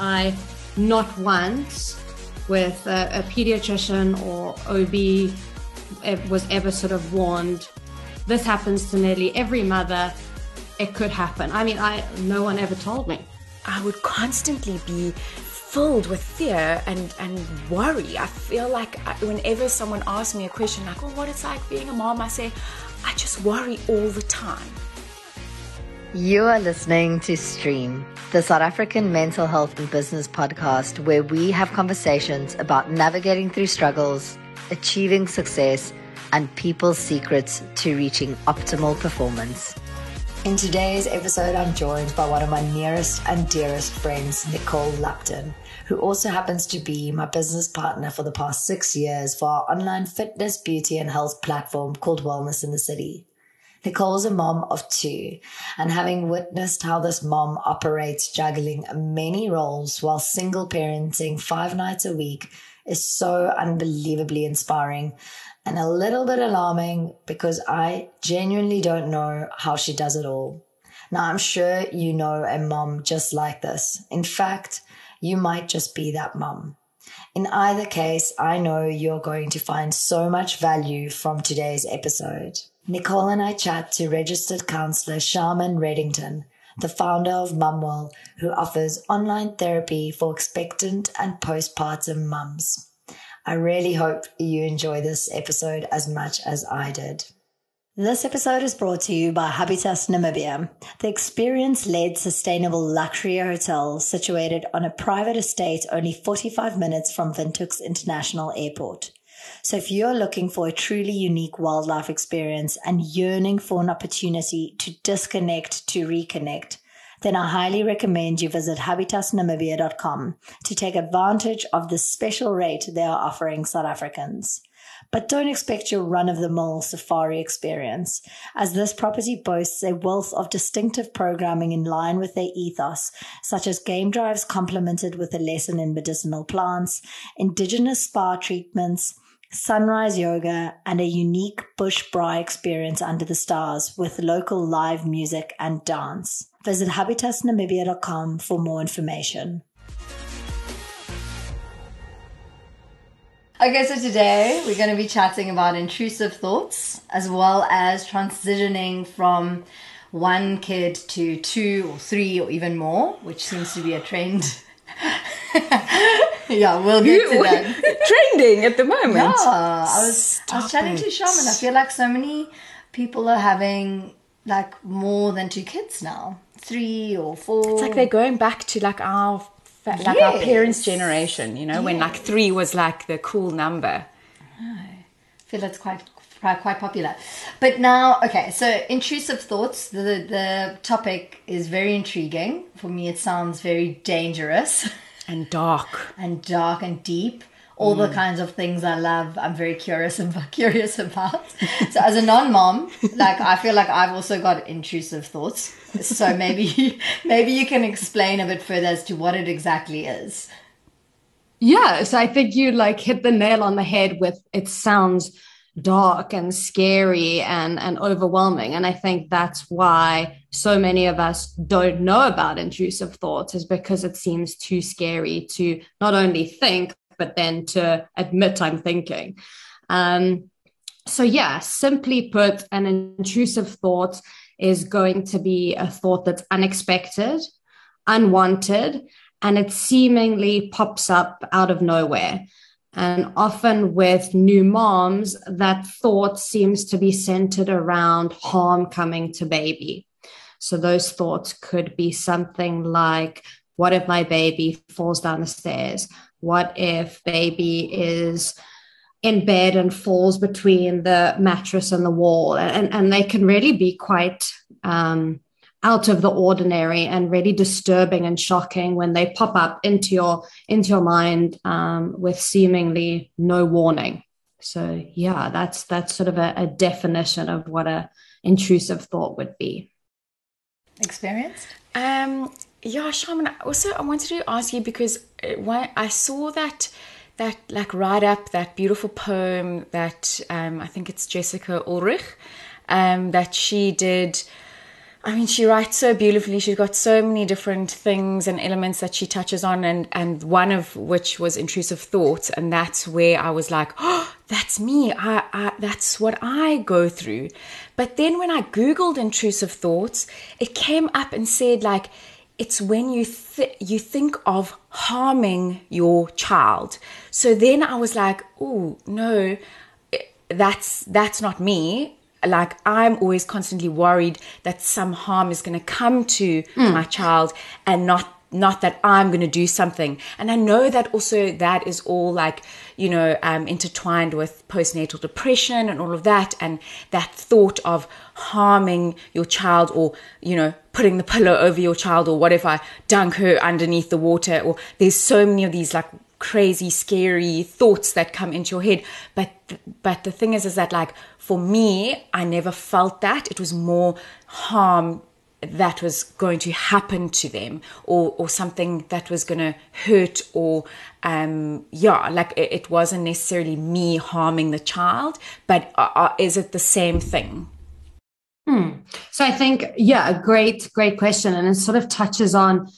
I not once with a, a pediatrician or OB was ever sort of warned this happens to nearly every mother. It could happen. I mean, I no one ever told me. I would constantly be filled with fear and, and worry. I feel like I, whenever someone asks me a question like, "Oh, what it's like being a mom," I say, "I just worry all the time." You are listening to Stream, the South African mental health and business podcast, where we have conversations about navigating through struggles, achieving success, and people's secrets to reaching optimal performance. In today's episode, I'm joined by one of my nearest and dearest friends, Nicole Lupton, who also happens to be my business partner for the past six years for our online fitness, beauty, and health platform called Wellness in the City. Nicole is a mom of two, and having witnessed how this mom operates juggling many roles while single parenting five nights a week is so unbelievably inspiring and a little bit alarming because I genuinely don't know how she does it all. Now, I'm sure you know a mom just like this. In fact, you might just be that mom. In either case, I know you're going to find so much value from today's episode. Nicole and I chat to registered counselor Sharman Reddington, the founder of Mumwell, who offers online therapy for expectant and postpartum mums. I really hope you enjoy this episode as much as I did. This episode is brought to you by Habitas Namibia, the experience led sustainable luxury hotel situated on a private estate only 45 minutes from Windhoek's International Airport. So if you're looking for a truly unique wildlife experience and yearning for an opportunity to disconnect to reconnect, then I highly recommend you visit habitasnamibia.com to take advantage of the special rate they are offering South Africans. But don't expect your run of the mill safari experience, as this property boasts a wealth of distinctive programming in line with their ethos, such as game drives complemented with a lesson in medicinal plants, indigenous spa treatments, sunrise yoga, and a unique bush braai experience under the stars with local live music and dance. Visit habitasnamibia.com for more information. Okay, so today we're going to be chatting about intrusive thoughts as well as transitioning from one kid to two or three or even more, which seems to be a trend yeah, we'll get to that. Trending at the moment. Yeah, I was I was chatting to Sharman. I feel like so many people are having like more than two kids now, three or four. It's like they're going back to like our like yes. our parents' generation, you know, yes. when like three was like the cool number. I feel it's quite quite popular. But now, okay, so intrusive thoughts. The the topic is very intriguing for me. It sounds very dangerous and dark and dark and deep. All mm. the kinds of things I love, I'm very curious and curious about. so, as a non-mom, like I feel like I've also got intrusive thoughts. So maybe maybe you can explain a bit further as to what it exactly is. Yeah, so I think you like hit the nail on the head with it sounds dark and scary and and overwhelming. And i think that's why so many of us don't know about intrusive thoughts is because it seems too scary to not only think but then to admit i'm thinking. Um so yeah simply put an intrusive thought is going to be a thought that's unexpected unwanted and it seemingly pops up out of nowhere and often with new moms, that thought seems to be centered around harm coming to baby. So those thoughts could be something like, what if my baby falls down the stairs? What if baby is in bed and falls between the mattress and the wall? And, and they can really be quite um, out of the ordinary and really disturbing and shocking when they pop up into your into your mind um, with seemingly no warning. So yeah that's that's sort of a, a definition of what a intrusive thought would be. Experienced? Um yeah Sharman also i wanted to ask you because uh, when i saw that that like write up that beautiful poem that um, i think it's jessica ulrich um, that she did I mean, she writes so beautifully. She's got so many different things and elements that she touches on, and and one of which was intrusive thoughts, and that's where I was like, oh, that's me. I, I that's what I go through. But then when I googled intrusive thoughts, it came up and said like, it's when you th- you think of harming your child. So then I was like, oh no, that's that's not me like i'm always constantly worried that some harm is going to come to mm. my child and not not that i'm going to do something and i know that also that is all like you know um, intertwined with postnatal depression and all of that and that thought of harming your child or you know putting the pillow over your child or what if i dunk her underneath the water or there's so many of these like crazy scary thoughts that come into your head but but the thing is is that like for me i never felt that it was more harm that was going to happen to them or or something that was going to hurt or um yeah like it, it, wasn't necessarily me harming the child but uh, uh is it the same thing hmm. so i think yeah a great great question and it sort of touches on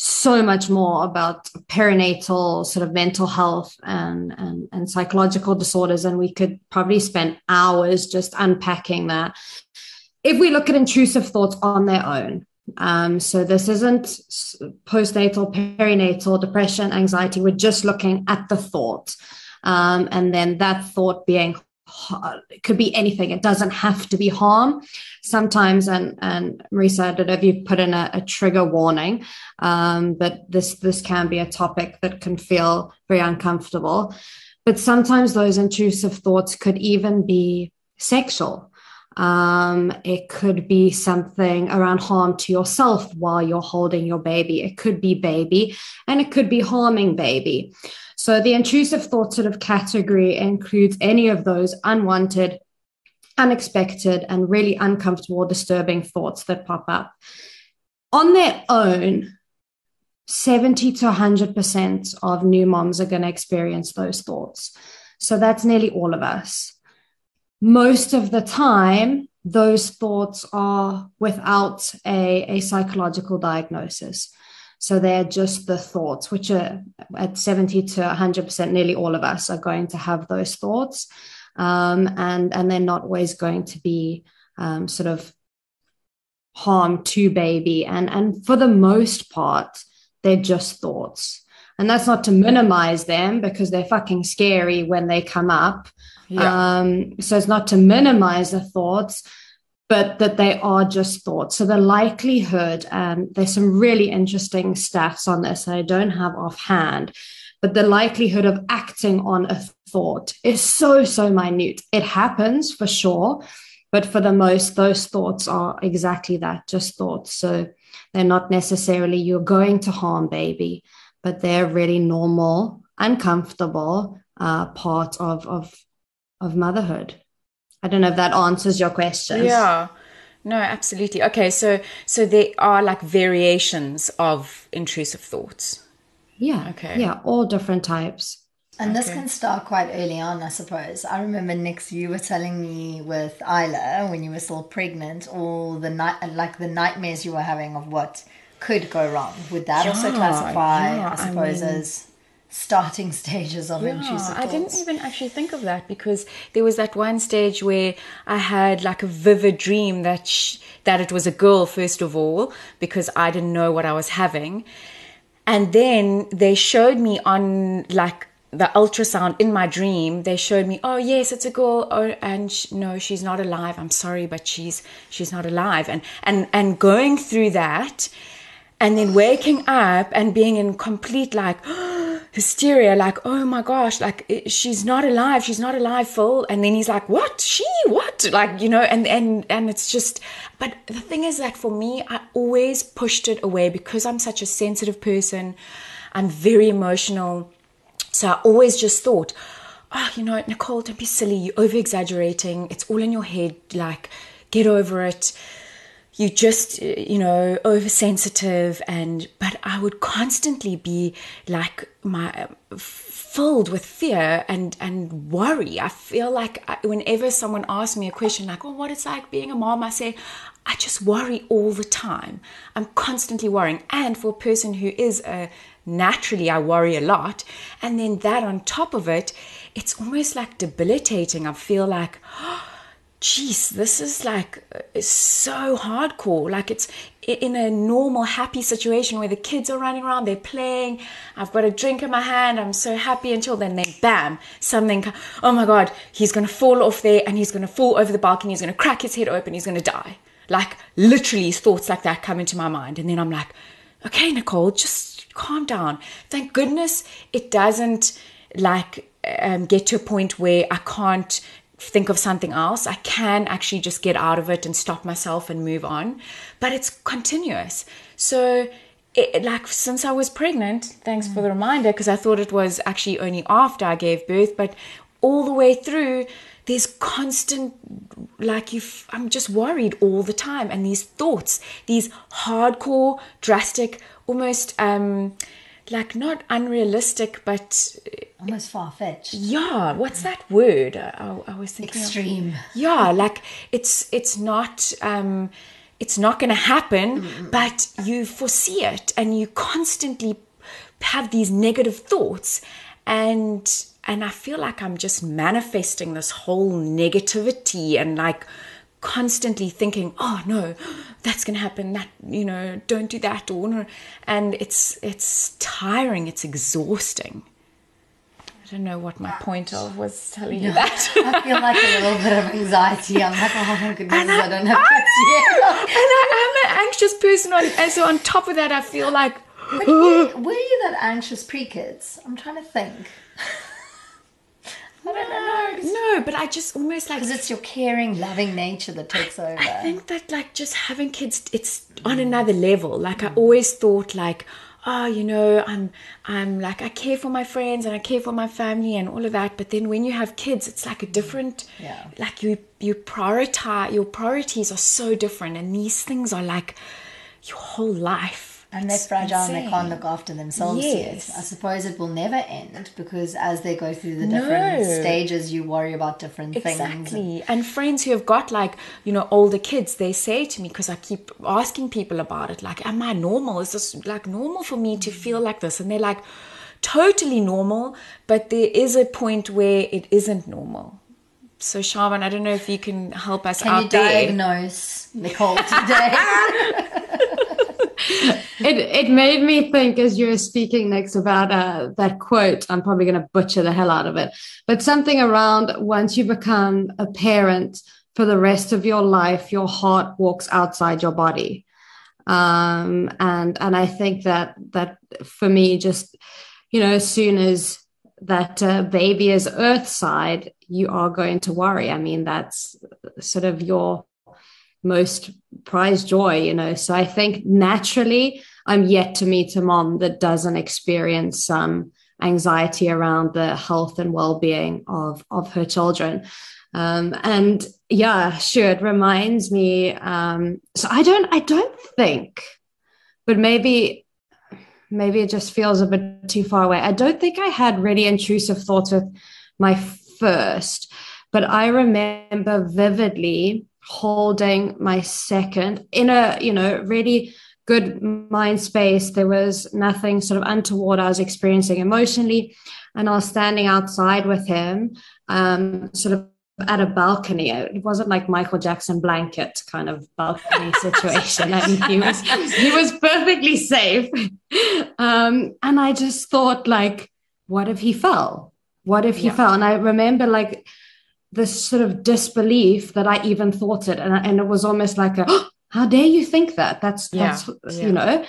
so much more about perinatal sort of mental health and, and, and psychological disorders. And we could probably spend hours just unpacking that. If we look at intrusive thoughts on their own, um, so this isn't postnatal, perinatal, depression, anxiety. We're just looking at the thought. Um, and then that thought being it could be anything. It doesn't have to be harm. Sometimes, and and Marisa, I don't know if you put in a, a trigger warning, um, but this this can be a topic that can feel very uncomfortable. But sometimes those intrusive thoughts could even be sexual. Um, it could be something around harm to yourself while you're holding your baby. It could be baby, and it could be harming baby. So the intrusive thought sort of category includes any of those unwanted, unexpected, and really uncomfortable, disturbing thoughts that pop up. On their own, 70 to 100% of new moms are going to experience those thoughts. So that's nearly all of us. Most of the time, those thoughts are without a, a psychological diagnosis. So they're just the thoughts, which are at 70 to 100%, nearly all of us are going to have those thoughts. Um, and, and they're not always going to be um, sort of harm to baby. And, and for the most part, they're just thoughts. And that's not to minimize them because they're fucking scary when they come up. Yeah. Um, so it's not to minimize the thoughts, but that they are just thoughts. So the likelihood, and there's some really interesting stats on this that I don't have offhand, but the likelihood of acting on a thought is so, so minute. It happens for sure, but for the most, those thoughts are exactly that, just thoughts. So they're not necessarily you're going to harm baby, but they're really normal, uncomfortable uh, part of, of, of motherhood. I don't know if that answers your question. Yeah. No, absolutely. Okay, so so there are like variations of intrusive thoughts. Yeah. Okay. Yeah, all different types. And okay. this can start quite early on, I suppose. I remember Nix, you were telling me with Isla when you were still pregnant, all the night, like the nightmares you were having of what could go wrong. Would that yeah, also classify, yeah, I suppose, I mean, as starting stages of yeah, intrusive thoughts. I didn't even actually think of that because there was that one stage where I had like a vivid dream that sh- that it was a girl first of all because I didn't know what I was having. And then they showed me on like the ultrasound in my dream they showed me oh yes it's a girl oh and sh- no she's not alive i'm sorry but she's she's not alive and and and going through that and then waking up and being in complete like hysteria like oh my gosh like she's not alive she's not alive full. And then he's like what? She? What? Like you know and and and it's just but the thing is that for me i always pushed it away because i'm such a sensitive person. I'm very emotional. So i always just thought oh you know nicole don't be silly. You're over exaggerating it's all in your head. Like get over it you just uh, you know oversensitive and but i would constantly be like my filled with fear and and worry. I feel like I, whenever someone asks me a question like oh what it's like being a mom? I say i just worry all the time. I'm constantly worrying. And for a person who is a naturally i worry a lot. And then that on top of it it's almost like debilitating. I feel like oh, geez, this is like it's so hardcore. Like it's in a normal, happy situation where the kids are running around, they're playing. I've got a drink in my hand. I'm so happy until then, then bam, something. Oh my God, he's to fall off there and he's to fall over the balcony. He's to crack his head open. He's to die. Like literally, thoughts like that come into my mind. And then I'm like, okay, Nicole, just calm down. Thank goodness it doesn't like um, get to a point where I can't think of something else. I can actually just get out of it and stop myself and move on. But it's continuous. So, it, like since I was pregnant, thanks mm. for the reminder, because I thought it was actually only after I gave birth, but all the way through, there's constant, like you, I'm just worried all the time, and these thoughts, these hardcore, drastic, almost um, like not unrealistic, but almost far fetched. Yeah, what's that word? I, I was thinking extreme. Of, yeah, like it's it's not um, it's not going to happen, mm-hmm. but you foresee it, and you constantly have these negative thoughts, and and I feel like I'm just manifesting this whole negativity and like constantly thinking, oh no, that's going to happen. That you know, don't do that, or and it's it's tiring. It's exhausting. I don't know what my point of was telling you that. I feel like a little bit of anxiety. I'm like, oh my goodness, I, I, don't have kids yet. and I am an anxious person, on, and so on top of that, I feel like. But were, were you that anxious pre kids? I'm trying to think. No, but I just almost like because it's your caring, loving nature that takes over. I think that like just having kids, it's on another level. Like mm. I always thought, like oh, you know, I'm I'm like I care for my friends and I care for my family and all of that. But then when you have kids, it's like a different. Yeah. Like you you prioritize your priorities are so different, and these things are like your whole life and they're fragile insane. and they can't look after themselves yes. yet. I suppose it will never end because as they go through the different no. stages, you worry about different exactly. things. Exactly. And friends who have got like, you know, older kids, they say to me, because I keep asking people about it, like, am I normal? Is this like normal for me to feel like this? And they're like, totally normal, but there is a point where it isn't normal. So Sharman, I don't know if you can help us can out you diagnose Nicole today? it it made me think as you were speaking Nix about uh, that quote. I'm probably going to butcher the hell out of it, but something around once you become a parent for the rest of your life, your heart walks outside your body, um, and and I think that that for me, just you know, as soon as that uh, baby is earthside, you are going to worry. I mean, that's sort of your most prized joy, you know. So I think naturally, I'm yet to meet a mom that doesn't experience some anxiety around the health and well-being of of her children. Um, and yeah, sure, it reminds me. Um, so I don't, I don't think, but maybe, maybe it just feels a bit too far away. I don't think I had really intrusive thoughts with my first, but I remember vividly holding my second in a you know really good mind space. There was nothing sort of untoward i was experiencing emotionally and i was standing outside with him um, sort of at a balcony. It wasn't like michael jackson blanket kind of balcony situation. I mean, he was he was perfectly safe. Um, and i just thought like what if he fell? What if he yeah. fell? And i remember like this sort of disbelief that I even thought it, and, and it was almost like a, oh, how dare you think that? That's that's yeah. you know.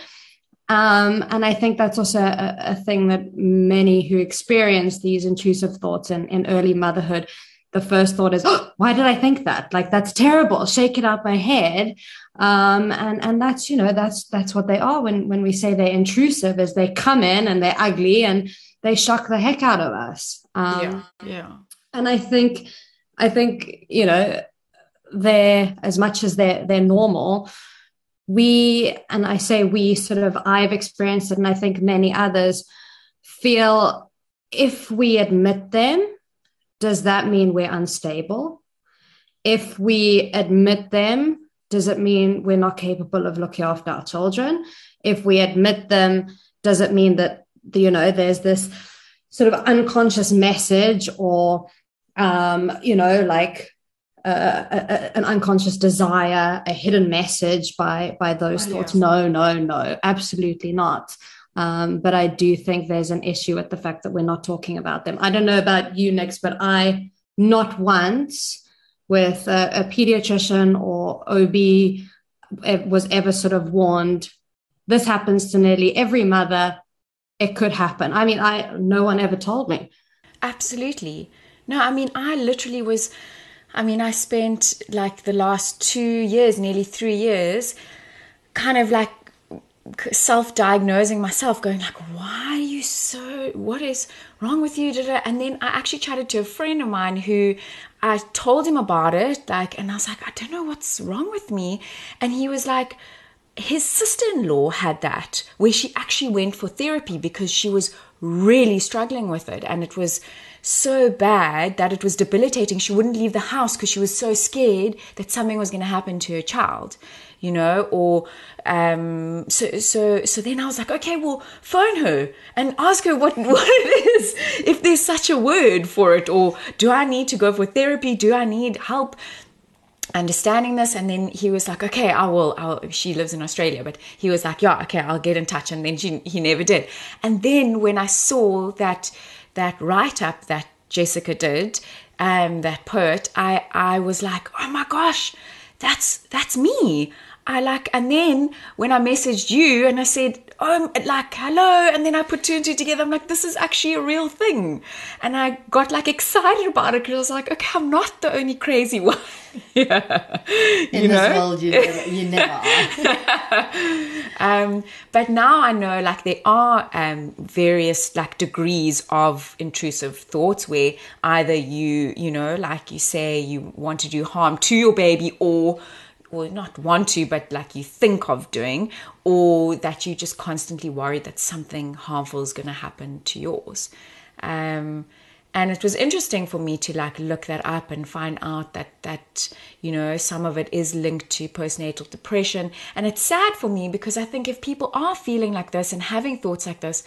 Um, and I think that's also a, a, thing that many who experience these intrusive thoughts in, in early motherhood, the first thought is, oh, why did I think that? Like that's terrible. Shake it out my head. Um, and and that's you know that's that's what they are when when we say they're intrusive, is they come in and they're ugly and they shock the heck out of us. Um, yeah, yeah. And I think I think, you know, they're as much as they're they're normal, we, and I say we sort of, I've experienced it, and I think many others feel if we admit them, does that mean we're unstable? If we admit them, does it mean we're not capable of looking after our children? If we admit them, does it mean that, you know, there's this sort of unconscious message or, um, you know, like uh, a, an unconscious desire, a hidden message by by those oh, thoughts. No, no, no, absolutely not. Um, but I do think there's an issue with the fact that we're not talking about them. I don't know about you, Nix, but I not once with a, a pediatrician or OB was ever sort of warned. This happens to nearly every mother. It could happen. I mean, I no one ever told me. Absolutely. No, I mean, I literally was I mean, I spent like the last two years, nearly three years, kind of like self diagnosing myself, going like, why are you so, what is wrong with you? And then I actually chatted to a friend of mine who I told him about it, like, and I was like, I don't know what's wrong with me. And he was like, his sister in law had that, where she actually went for therapy because she was really struggling with it. And it was, so bad that it was debilitating. She wouldn't leave the house because she was so scared that something was going to happen to her child, you know, or um, so so so then I was like, okay, well, phone her and ask her what what it is, if there's such a word for it, or do I need to go for therapy? Do I need help? understanding this and then he was like okay i will I'll, she lives in australia but he was like yeah okay i'll get in touch and then she, he never did and then when i saw that that write up that Jessica did, um, that poet, I I was like, oh my gosh, that's that's me. I like, and then when I messaged you and I said, oh, like, hello, and then I put two and two together, I'm like, this is actually a real thing. And I got like excited about it because I was like, okay, I'm not the only crazy one. yeah. In you this know? world, you never, you never are. um, but now I know like there are um, various like degrees of intrusive thoughts where either you, you know, like you say, you want to do harm to your baby or or not want to, but like you think of doing, or that you just constantly worried that something harmful is going to happen to yours. Um, and it was interesting for me to like look that up and find out that that you know some of it is linked to postnatal depression and it's sad for me because i think if people are feeling like this and having thoughts like this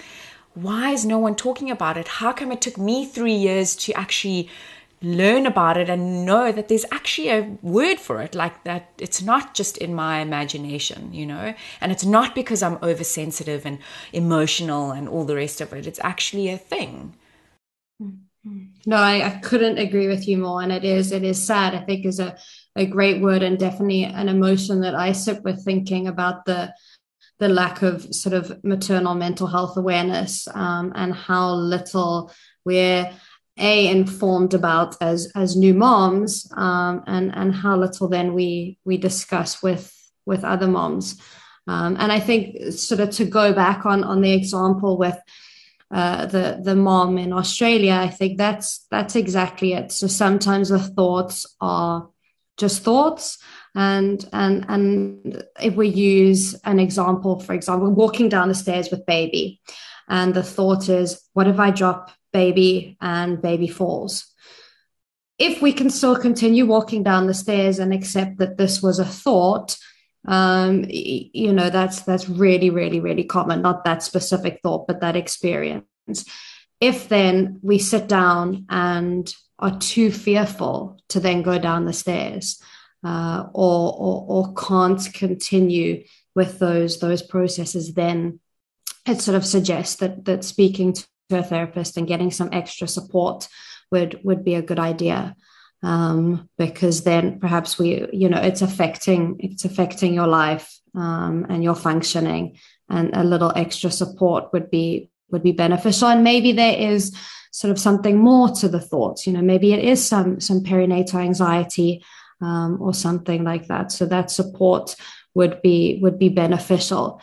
why is no one talking about it how come it took me 3 years to actually learn about it and know that there's actually a word for it like that it's not just in my imagination you know? And it's not because i'm oversensitive and emotional and all the rest of it. It's actually a thing. No I, I couldn't agree with you more and it is it is sad. I think is a, a great word and definitely an emotion that i sit with thinking about the the lack of sort of maternal mental health awareness um, and how little we're a informed about as as new moms um, and and how little then we we discuss with with other moms. Um, and I think sort of to go back on on the example with uh, the the mom in Australia I think that's that's exactly it. So sometimes the thoughts are just thoughts and and and if we use an example for example walking down the stairs with baby and the thought is what if I drop baby and baby falls. If we can still continue walking down the stairs and accept that this was a thought, um, you know, that's that's really, really, really common. Not that specific thought, but that experience. If then we sit down and are too fearful to then go down the stairs, uh, or, or or can't continue with those those processes, then it sort of suggests that that speaking to to a therapist and getting some extra support would would be a good idea. Um, because then perhaps we you know it's affecting it's affecting your life um, and your functioning and a little extra support would be would be beneficial. And maybe there is sort of something more to the thoughts you know maybe it is some some perinatal anxiety um, or something like that. So that support would be would be beneficial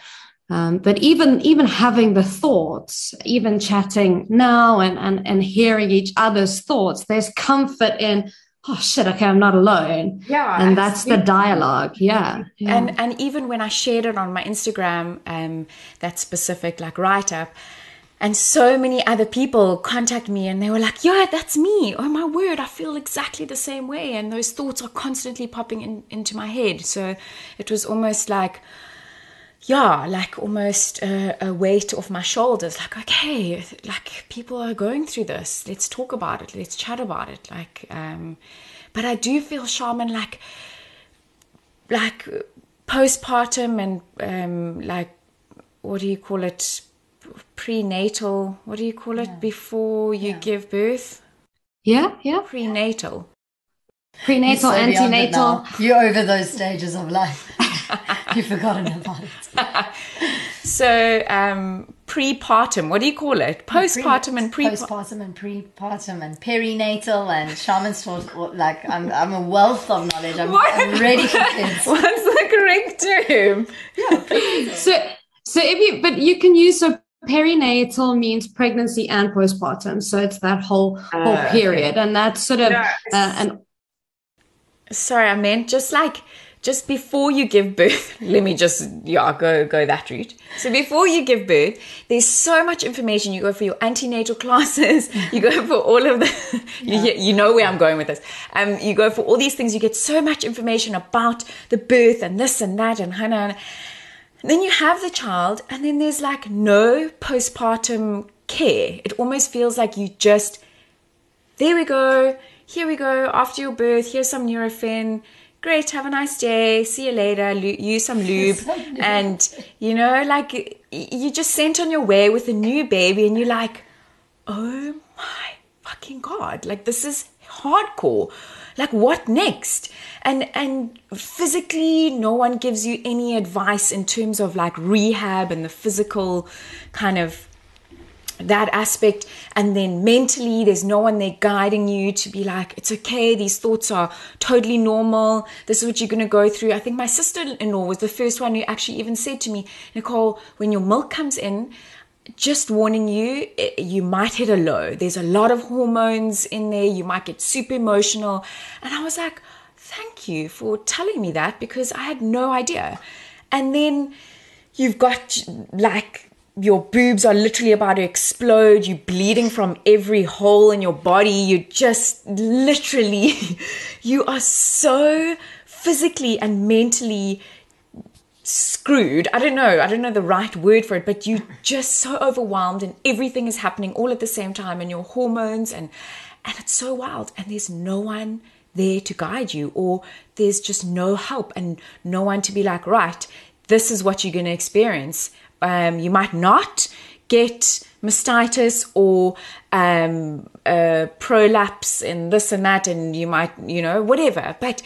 um, but even even having the thoughts, even chatting now and, and and hearing each other's thoughts, there's comfort in oh shit, okay, I'm not alone. Yeah, and that's the dialogue. Yeah. yeah. And and even when I shared it on my Instagram, um, that specific like write up. And so many other people contact me and they were like, yeah, that's me. Oh my word, I feel exactly the same way. And those thoughts are constantly popping in, into my head. So it was almost like, yeah, like almost a, a, weight off my shoulders. Like, okay, like people are going through this. Let's talk about it. Let's chat about it. Like, um, but I do feel Sharman like, like postpartum and um, like, what do you call it? Prenatal. What do you call it? Yeah. Before you yeah. give birth. Yeah, yeah. Prenatal. Prenatal, so antenatal. You're over those stages of life. You've forgotten about it. so, um, prepartum, what do you call it? Postpartum and pre postpartum and prepartum and perinatal and Sharman's taught like I'm I'm a wealth of knowledge. I'm, I'm ready for kids. What's the correct term? Yeah. so so if you but you can use so perinatal means pregnancy and postpartum so it's that whole whole uh, period okay. and that's sort of no, uh, an sorry i meant just like just before you give birth, let me just yeah go go that route. So before you give birth, there's so much information. You go for your antenatal classes. You go for all of the. Yeah. you, you know where I'm going with this. Um, you go for all these things. You get so much information about the birth and this and that and hana. And then you have the child, and then there's like no postpartum care. It almost feels like you just there we go. Here we go. After your birth, here's some Nurofen great have a nice day. See you later. Use some lube. And you know like you just sent on your way with a new baby and you're like oh my fucking god. Like this is hardcore. Like what next? And and physically no one gives you any advice in terms of like rehab and the physical kind of that aspect. And then mentally there's no one there guiding you to be like it's okay these thoughts are totally normal. This is what you're going to go through. I think my sister-in-law was the first one who actually even said to me nicole when your milk comes in just warning you eh, you might hit a low. There's a lot of hormones in there. You might get super emotional. And i was like thank you for telling me that because i had no idea. And then you've got like your boobs are literally about to explode. You're bleeding from every hole in your body. You just literally, you are so physically and mentally screwed. I don't know. I don't know the right word for it, but you're just so overwhelmed and everything is happening all at the same time and your hormones and and it's so wild and there's no one there to guide you or there's just no help and no one to be like, right, this is what you're going to experience um, you might not get mastitis or um, uh, prolapse and this and that, and you might, you know, whatever. But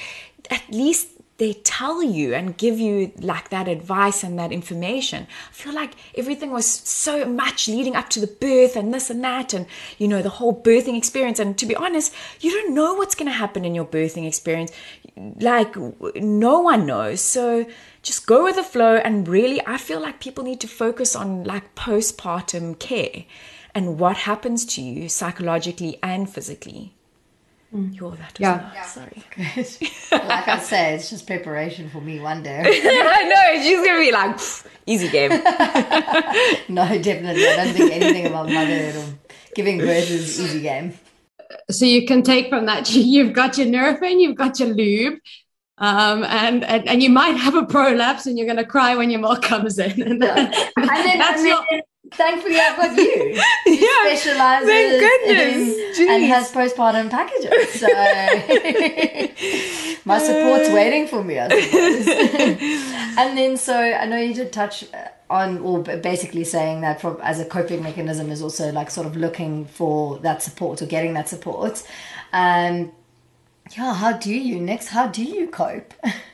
at least they tell you and give you like that advice and that information. I feel like everything was so much leading up to the birth and this and that, and you know, the whole birthing experience. And to be honest, you don't know what's going to happen in your birthing experience. Like, no one knows. So, just go with the flow and really i feel like people need to focus on like postpartum care and what happens to you psychologically and physically mm. Yo, that yeah. yeah. Sorry. Like I said, it's just preparation for me one day. I know. She's going to be like, easy game. no, definitely. I don't think anything about motherhood or giving birth is easy game. So you can take from that, you've got your Nurofen, you've got your lube, um, and, and and you might have a prolapse and you're going to cry when your milk comes in. And, then, and then, that's and your, thankfully I've got you. Who yeah, specializes thank goodness. In, and has postpartum packages. So my support's waiting for me, I and then so I know you did touch on or basically saying that for, as a coping mechanism is also like sort of looking for that support or getting that support. Um, yeah, how do you Nix? How do you cope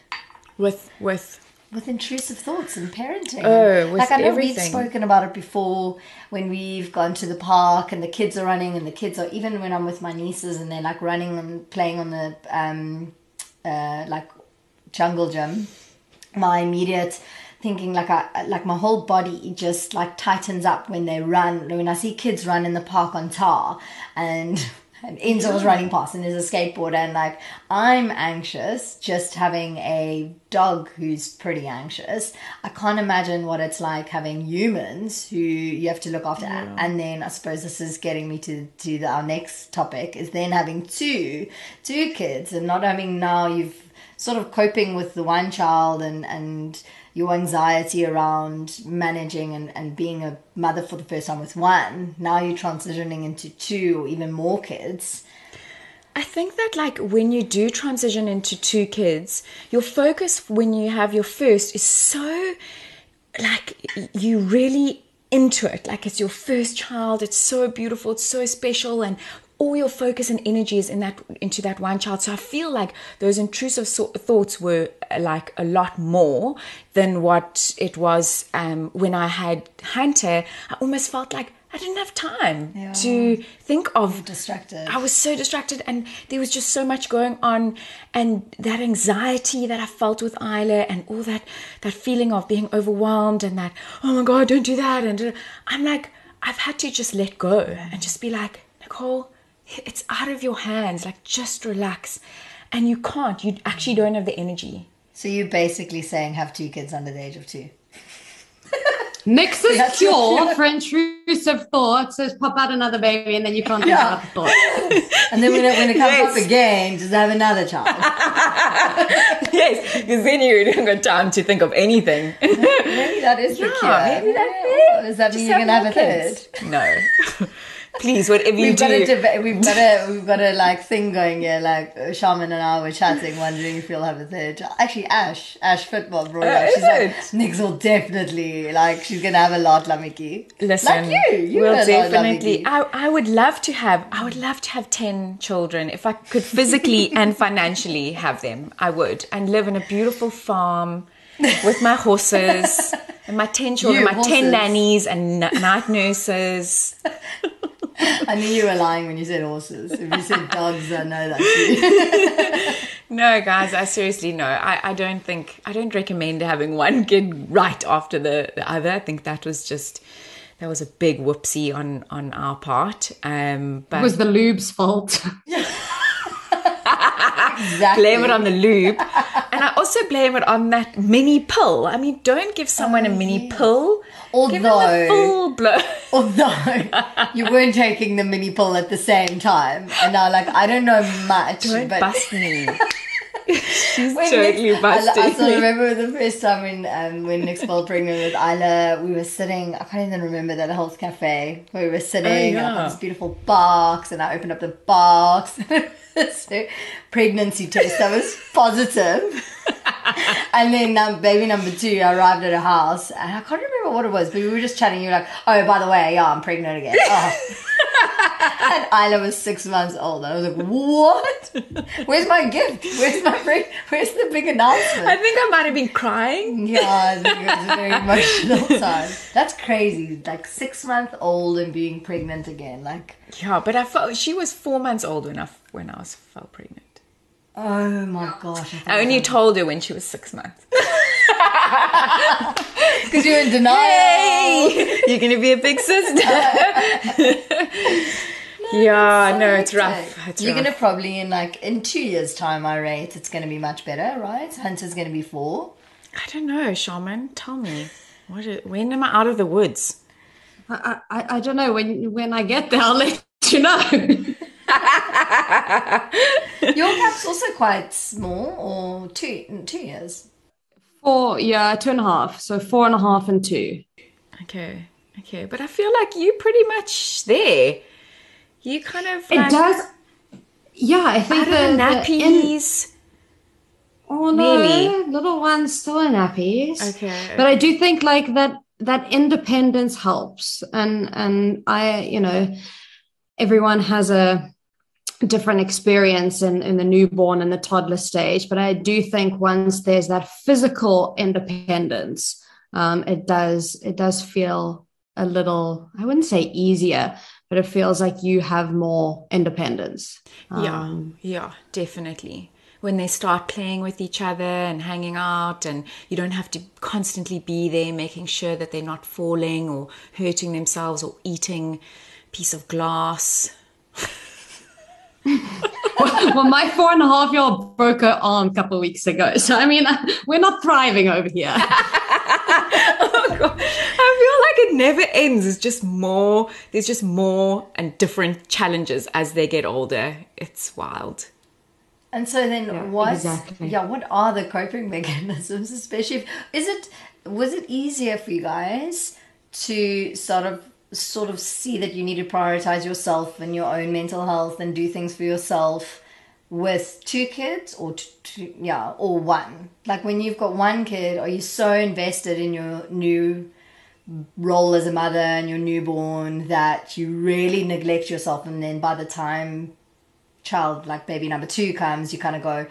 with with with intrusive thoughts and parenting? Oh, like I know everything. we've spoken about it before when we've gone to the park and the kids are running and the kids are even when I'm with my nieces and they're like running and playing on the um uh like jungle gym. My immediate thinking like I like my whole body just like tightens up when they run when I see kids run in the park on tar and and was running past and there's a skateboarder and like I'm anxious just having a dog who's pretty anxious. I can't imagine what it's like having humans who you have to look after. And then I suppose this is getting me to to the, our next topic is then having two two kids and not having now you've sort of coping with the one child and and your anxiety around managing and, and being a mother for the first time with one now you're transitioning into two or even more kids I think that like when you do transition into two kids, your focus when you have your first is so like you really into it. Like it's your first child. It's so beautiful. It's so special and all your focus and energy is in that into that one child. So I feel like those intrusive so- thoughts were uh, like a lot more than what it was um, when I had Hunter. I almost felt like I didn't have time Yeah. to think of distracted I was so distracted, and there was just so much going on, and that anxiety that I felt with Isla, and all that that feeling of being overwhelmed, and that oh my god, don't do that, and I'm like, I've had to just let go and just be like, Nicole, it's out of your hands, like just relax, and you can't, you actually don't have the energy. so you're basically saying have two kids under the age of two Nix's That's your cure cure. for intrusive thoughts is pop out another baby and then you can't think Yeah. about the thought. and then when it, when it comes Yes. up again just have another child yes, because then you don't got time to think of anything. maybe that is the Yeah, cure maybe that- Yeah. does that Just mean you're gonna have a more third. No. Please, whatever you We've got do. a debate. We've got a we've got a like thing going here. Like Sharman and I were chatting, wondering if you'll have a third. child. Actually, Ash Ash football brought Uh, up. She's like, it? Nix will definitely like she's gonna have a lot, Lamiki. Listen, like you, you will definitely. I, I would love to have. I would love to have ten children if I could physically and financially have them. I would and live in a beautiful farm with my horses and my ten children, You, my horses. ten nannies and n- night nurses. I knew you were lying when you said horses. If you said dogs, I know that's you. No, guys, I seriously no. I, I don't think I don't recommend having one kid right after the, the other. I think that was just that was a big whoopsie on on our part. Um, but It was the lube's fault. Exactly. blame it on the loop. and I also blame it on that mini pill. I mean, don't give someone a mini pill. give them a Although- full blow. Although you weren't taking the mini pill at the same time, and now like I don't know much, Don't but bust me. She's When totally Nick- I, busting I still remember the first time when um, when Nick fell pregnant with Isla, we were sitting. I can't even remember that health cafe where we were sitting. And I got this beautiful box, and I opened up the box. so pregnancy test that was positive. and then um, baby number two arrived at her house, and I can't remember what it was, but we were just chatting. You were like, "Oh, by the way, yeah, I'm pregnant again." Oh. and Isla was six months old. I was like, "What? Where's my gift? Where's my pre- Where's the big announcement?" I think I might have been crying. Yeah, it was a very emotional time. That's crazy. Like six month old and being pregnant again. Like, Yeah, but I felt she was four months old when I when I was fell pregnant. oh my gosh. I only told her when she was six months. Because you're in denial. Yay! You're gonna be a big sister. yeah, no, it's rough. It's You're rough. gonna probably in like in two years' time, I rate it's gonna be much better, right? Hunter's gonna be four. I don't know, Sharman. Tell me, what? when am I out of the woods? I, I, I don't know. When when I get there, I'll let you know. Your cap's also quite small, or two two years. Four, yeah, two and a half. So four and a half and two. Okay, okay, but I feel like you're pretty much there. You kind of It like, does. Yeah, I think the the, the in- nappies. Oh no, little one's still in nappies. Okay. But I do think like that that independence helps. And and I, you know, everyone has a different experience in, in the newborn and the toddler stage. But I do think once there's that physical independence, um, it does it does feel a little, I wouldn't say easier, but it feels like you have more independence. Yeah, Um, yeah, definitely. When they start playing with each other and hanging out, and you don't have to constantly be there making sure that they're not falling or hurting themselves or eating a piece of glass. well, my four and a half year old broke her arm a couple of weeks ago. So, I mean, we're not thriving over here. oh, God. I feel like it never ends. It's just more, there's just more and different challenges as they get older. It's wild. And so then yeah, what exactly. yeah, what are the coping mechanisms, especially if, is it was it easier for you guys to sort of sort of see that you need to prioritize yourself and your own mental health and do things for yourself with two kids or two, yeah or one. Like when you've got one kid are you so invested in your new role as a mother and your newborn that you really neglect yourself and then by the time child like baby number two comes you kind of go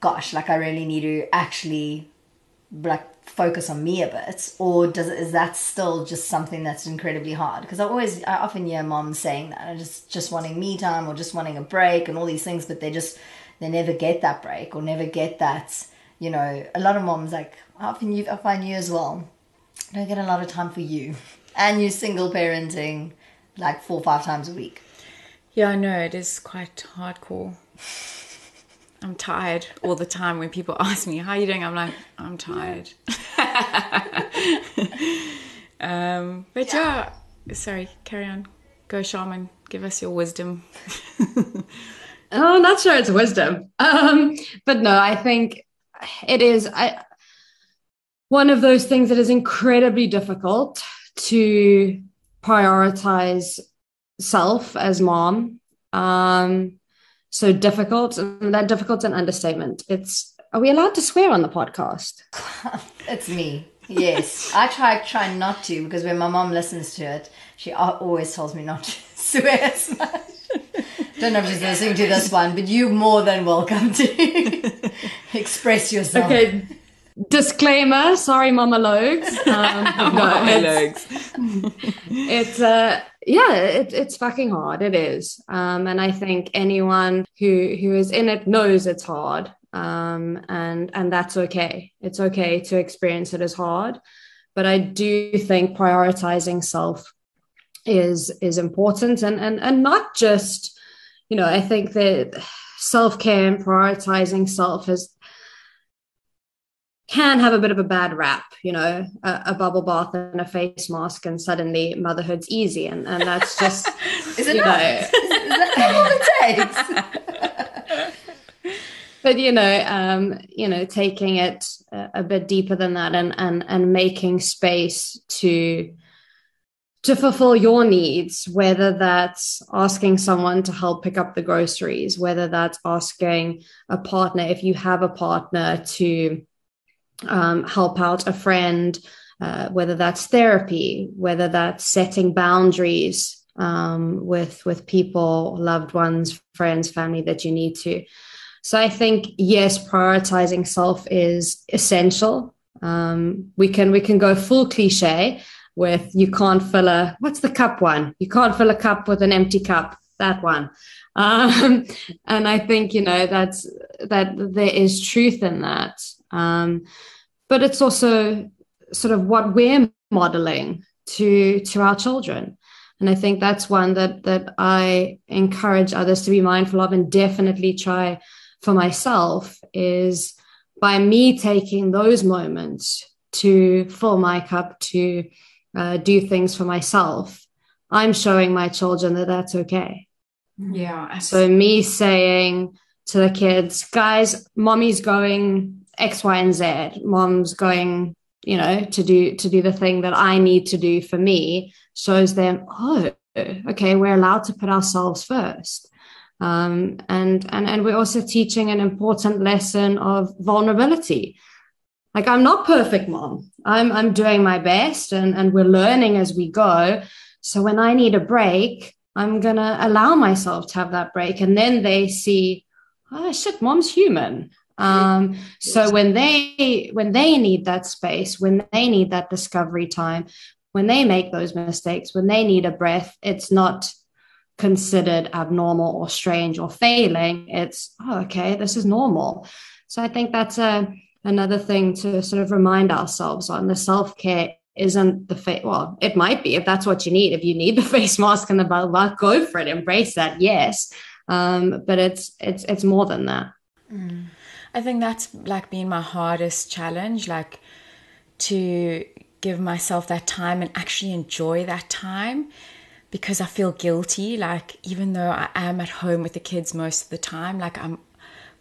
gosh like i really need to actually like focus on me a bit or does is that still just something that's incredibly hard? Because i always i often hear moms saying that i just just wanting me time or just wanting a break and all these things but they just they never get that break or never get that you know a lot of moms like often you i find you as well. Don't get a lot of time for you. And you single parenting like four or five times a week. Yeah i know it is quite hardcore I'm tired all the time when people ask me, How are you doing? I'm like, I'm tired. um, but yeah. yeah, sorry, carry on. Go, Sharman. Give us your wisdom. oh, I'm not sure it's wisdom. Um, but no, I think it is I, one of those things that is incredibly difficult to prioritize self as mom. Um, so difficult and that difficult's an understatement. It's are we allowed to swear on the podcast? It's me yes. I try try not to because when my mom listens to it she always tells me not to swear as much. Don't know if she's listening to this one but you're more than welcome to express yourself. Okay. Disclaimer sorry mama logs. Um, no, it's, it's uh yeah it, it's fucking hard it is. Um, and i think anyone who who is in it knows it's hard. Um, and and that's okay. It's okay to experience it as hard. But i do think prioritizing self is is important. And and and not just you know i think that self-care and prioritizing self is can have a bit of a bad rap, you know, a, a, bubble bath and a face mask, and suddenly motherhood's easy, and, and that's just is it you know, is, that all it takes? but you know, um, you know, taking it a, a bit deeper than that, and and and making space to to fulfill your needs, whether that's asking someone to help pick up the groceries, whether that's asking a partner, if you have a partner, to um, help out a friend, uh, whether that's therapy, whether that's setting boundaries um, with with people, loved ones, friends, family that you need to. So I think yes, prioritizing self is essential. Um, we can we can go full cliche with you can't fill a what's the cup one? You can't fill a cup with an empty cup. That one. Um, and I think you know that's that there is truth in that. Um, but it's also sort of what we're modeling to to our children. And i think that's one that that i encourage others to be mindful of and definitely try for myself is by me taking those moments to fill my cup to uh, do things for myself i'm showing my children that that's okay. Yeah so me saying to the kids guys mommy's going X, Y, and Z. Mom's going, you know, to do to do the thing that I need to do for me shows them, oh, okay, we're allowed to put ourselves first. Um, and and and we're also teaching an important lesson of vulnerability. Like I'm not perfect, mom. I'm I'm doing my best, and and we're learning as we go. So when I need a break, I'm gonna allow myself to have that break, and then they see, oh shit, mom's human. Um, so when they when they need that space, when they need that discovery time, when they make those mistakes, when they need a breath, it's not considered abnormal or strange or failing. It's oh, okay, this is normal. So I think that's a another thing to sort of remind ourselves on the self care isn't the face well it might be if that's what you need if you need the face mask and the bubble go for it embrace that yes um, but it's it's it's more than that mm. I think that's like been my hardest challenge like to give myself that time and actually enjoy that time because i feel guilty like even though i am at home with the kids most of the time like i'm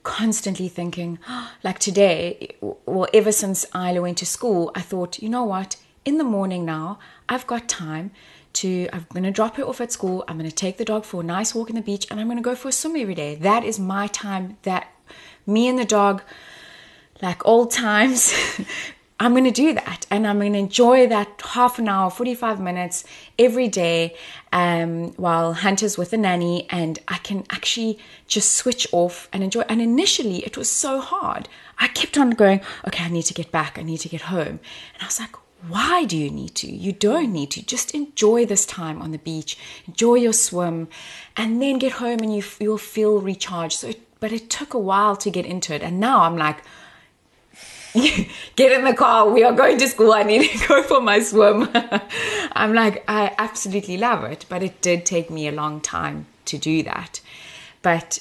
constantly thinking, like today, well, ever since Isla went to school, I thought, you know what? In the morning now, I've got time to, I'm going to drop her off at school. I'm going to take the dog for a nice walk in the beach and I'm going to go for a swim every day. That is my time that me and the dog, like old times, I'm going to do that and I'm going to enjoy that half an hour, 45 minutes every day um, while Hunter's with a nanny and I can actually just switch off and enjoy. And initially, it was so hard. I kept on going, okay, I need to get back, I need to get home. And I was like, why do you need to? You don't need to. Just enjoy this time on the beach, enjoy your swim, and then get home and you, you'll feel recharged. So, it, but it took a while to get into it. And now I'm like, get in the car. We are going to school. I need to go for my swim. I'm like, I absolutely love it. But it did take me a long time to do that. But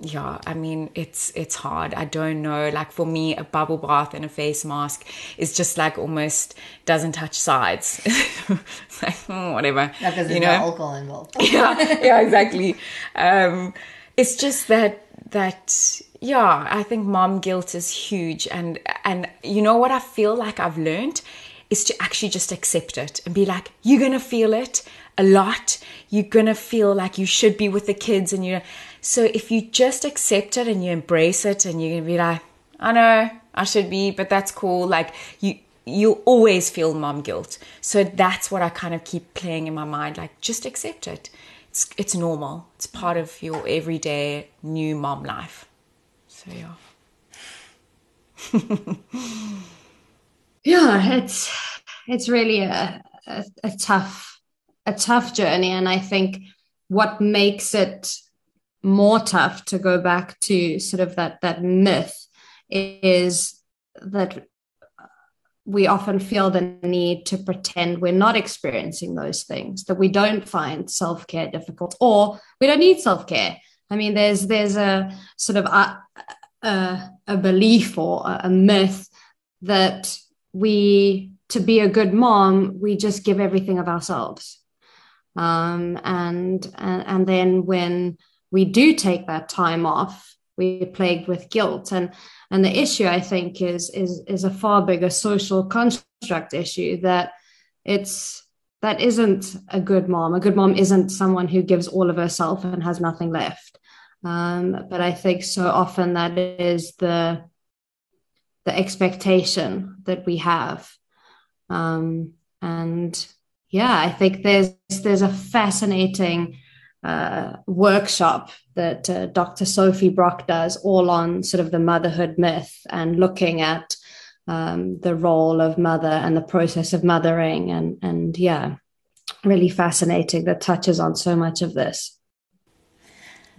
yeah, I mean, it's it's hard. I don't know. Like for me, a bubble bath and a face mask is just like almost doesn't touch sides. like hmm, whatever. Because you know, no alcohol involved. yeah, yeah, exactly. Um, it's just that that yeah i think mom guilt is huge and and you know what i feel like i've learned? Is to actually just accept it and be like you're gonna feel it a lot. You're gonna feel like you should be with the kids and you so if you just accept it and you embrace it and you're gonna be like i know i should be but that's cool like you you'll always feel mom guilt. So that's what i kind of keep playing in my mind like just accept it it's it's normal. It's part of your everyday new mom life. So yeah. yeah, it's it's really a, a, a tough a tough journey, and I think what makes it more tough to go back to sort of that that myth is that we often feel the need to pretend we're not experiencing those things that we don't find self-care difficult or we don't need self-care. I mean, there's there's a sort of a, a, a belief or a myth that we to be a good mom we just give everything of ourselves. Um, and, and and then when we do take that time off we're plagued with guilt. And and the issue i think is is is a far bigger social construct issue that it's that isn't a good mom. A good mom isn't someone who gives all of herself and has nothing left. Um, but I think so often that is the the expectation that we have. Um, and yeah, I think there's there's a fascinating uh, workshop that uh, Dr. Sophie Brock does, all on sort of the motherhood myth and looking at um, the role of mother and the process of mothering, and and yeah, really fascinating. That touches on so much of this.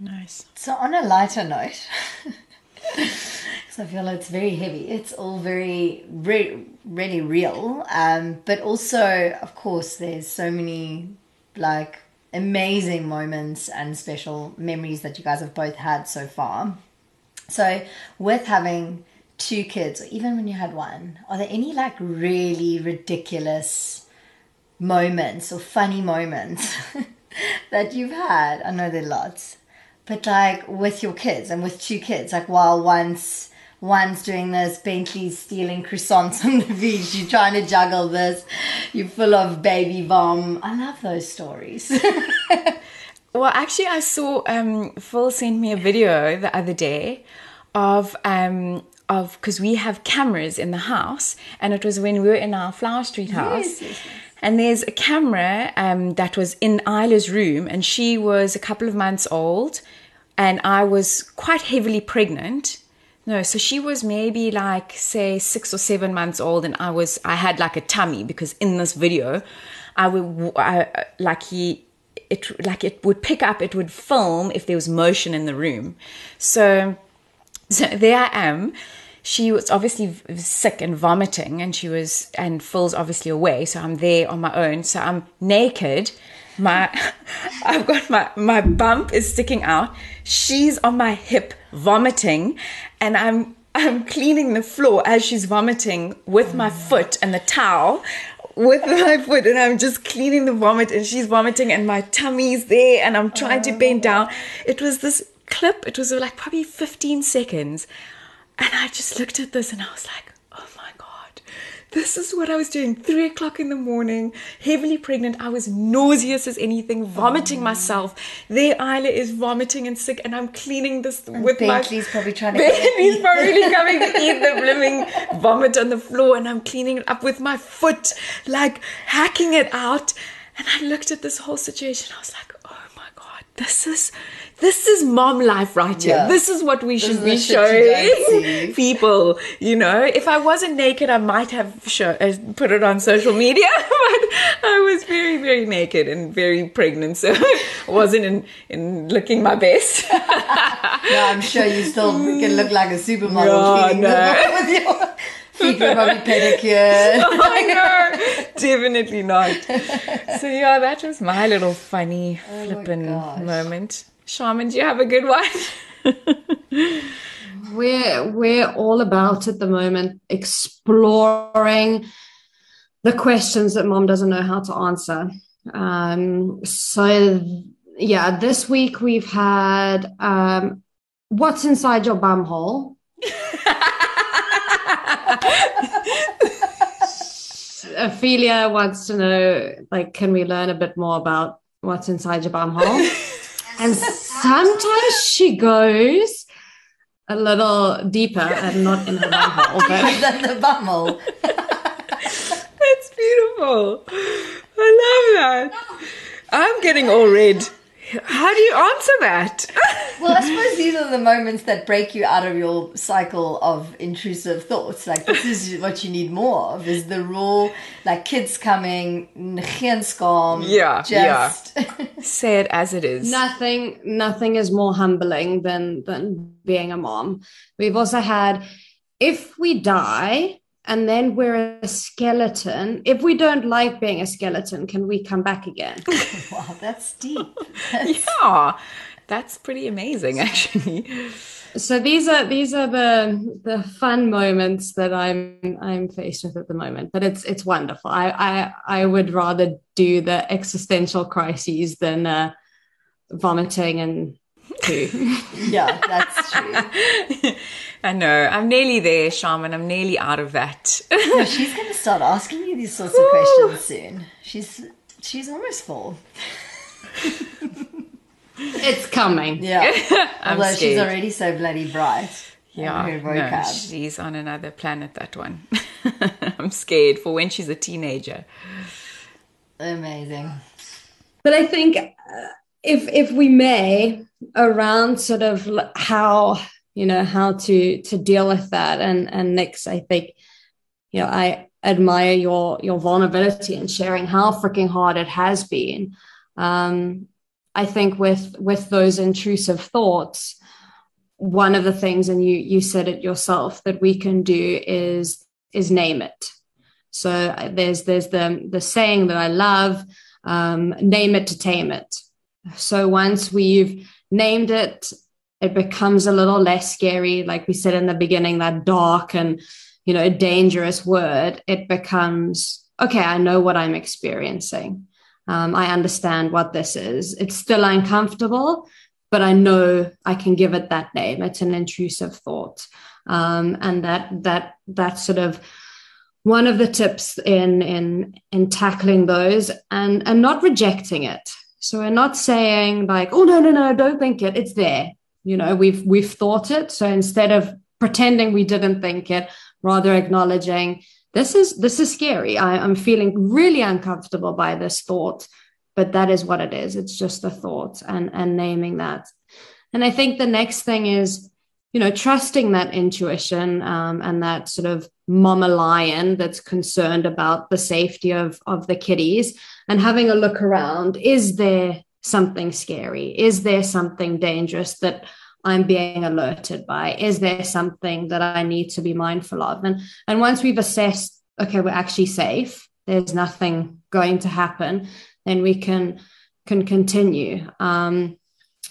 Nice. So, on a lighter note, because I feel it's very heavy, it's all very, re- really real. Um, but also, of course, there's so many like amazing moments and special memories that you guys have both had so far. So, with having two kids, or even when you had one, are there any like really ridiculous moments or funny moments that you've had? I know there are lots but like with your kids and with two kids, like while one's one's doing this, Bentley's stealing croissants on the beach, you're trying to juggle this, you're full of baby vom. I love those stories. well, actually, I saw um, Phil sent me a video the other day of um, of because we have cameras in the house, and it was when we were in our Flower Street house. Yes. And there's a camera um, that was in Isla's room, and she was a couple of months old and I was quite heavily pregnant. No, so she was maybe like say six or seven months old, and I was I had like a tummy because in this video, I would I, like he it like it would pick up, it would film if there was motion in the room. So so there I am. She was obviously sick and vomiting, and she was and Phil's obviously away, so I'm there on my own. So I'm naked my I've got my my bump is sticking out. She's on my hip vomiting and I'm I'm cleaning the floor as she's vomiting with my foot and the towel with my foot and I'm just cleaning the vomit and she's vomiting and my tummy's there and I'm trying to bend down. It was this clip, it was like probably 15 seconds. And I just looked at this and I was like, this is what I was doing. Three o'clock in the morning, heavily pregnant. I was nauseous as anything, vomiting oh. myself. There, Isla is vomiting and sick, and I'm cleaning this with Bentley's my. probably trying to Bentley's probably coming to eat the blooming vomit on the floor, and I'm cleaning it up with my foot, like hacking it out. And I looked at this whole situation. I was like, oh this is this is mom life right here. Yeah. This is what we should be shit you don't showing people. You know, if I wasn't naked, I might have show, uh, put it on social media, but I was very, very naked and very pregnant, so I wasn't in, in looking my best. No, I'm sure you still can look like a supermodel cleaning no. The with your feet were probably pedicured. oh no, definitely not. So yeah, that was my little funny Oh flippin' moment. Sharman, do you have a good one? we're we're all about at the moment exploring the questions that mom doesn't know how to answer um so yeah this week we've had um what's inside your bum hole Ophelia wants to know, like, can we learn a bit more about what's inside your bum hole? and sometimes she goes a little deeper and not in her bum hole, but than the bumhole. That's beautiful. I love that. I'm getting all red. How do you answer that? Well, I suppose these are the moments that break you out of your cycle of intrusive thoughts. Like this is what you need more of is the raw, like kids coming, geen skaam, Yeah, yeah. Say it as it is. nothing nothing is more humbling than than being a mom. We've also had if we die and then we're a skeleton, if we don't like being a skeleton, can we come back again? wow, that's deep. Yeah, that's pretty amazing, actually. so these are these are the the fun moments that I'm I'm faced with at the moment. But it's it's wonderful. I I I would rather do the existential crises than uh, vomiting and poo. Yeah, that's true. I know. I'm nearly there, Sharman. I'm nearly out of that. No, she's going to start asking you these sorts of questions soon. She's she's almost full. it's coming. Yeah, I'm although she's already so bloody bright. Yeah, her no, she's on another planet, that one. I'm scared for when she's a teenager. Amazing. But I think uh, if if we may around sort of how you know how to to deal with that and and Nix, I think you know I admire your your vulnerability and sharing how freaking hard it has been. Um, I think with with those intrusive thoughts, one of the things, and you you said it yourself, that we can do is is name it. So uh, there's there's the the saying that I love, um, name it to tame it. So once we've named it, it becomes a little less scary. Like we said in the beginning, that dark and you know a dangerous word. It becomes okay. I know what I'm experiencing. Um, I understand what this is. It's still uncomfortable, but I know I can give it that name. It's an intrusive thought, um, and that that that sort of one of the tips in in in tackling those and and not rejecting it. So we're not saying like, oh no no no, don't think it. It's there. You know, we've we've thought it. So instead of pretending we didn't think it, rather acknowledging this is this is scary. I, I'm feeling really uncomfortable by this thought, but that is what it is. It's just a thought and and naming that. And I think the next thing is, you know, trusting that intuition um, and that sort of mama lion that's concerned about the safety of of the kitties and having a look around. Is there something scary? Is there something dangerous that I'm being alerted by? Is there something that I need to be mindful of? And and once we've assessed, okay, we're actually safe. There's nothing going to happen. Then we can can continue. Um,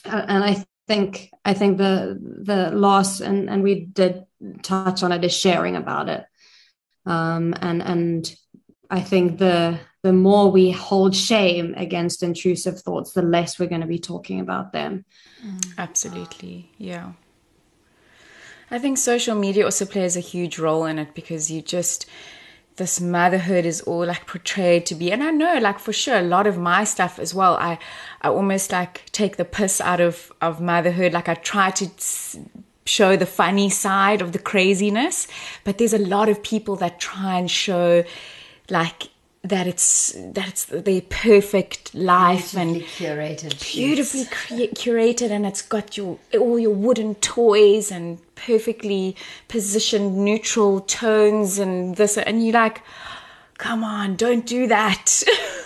and I think I think the the loss and and we did touch on it is sharing about it. Um, and and I think the the more we hold shame against intrusive thoughts, the less we're going to be talking about them. Mm. Absolutely, yeah. I think social media also plays a huge role in it because you just this motherhood is all like portrayed to be and i know like for sure a lot of my stuff as well i i almost like take the piss out of of motherhood like i try to show the funny side of the craziness but there's a lot of people that try and show like that it's that it's the perfect life Beautifully and curated. beautifully cre- curated and it's got your all your wooden toys and perfectly positioned neutral tones and this and you're like come on don't do that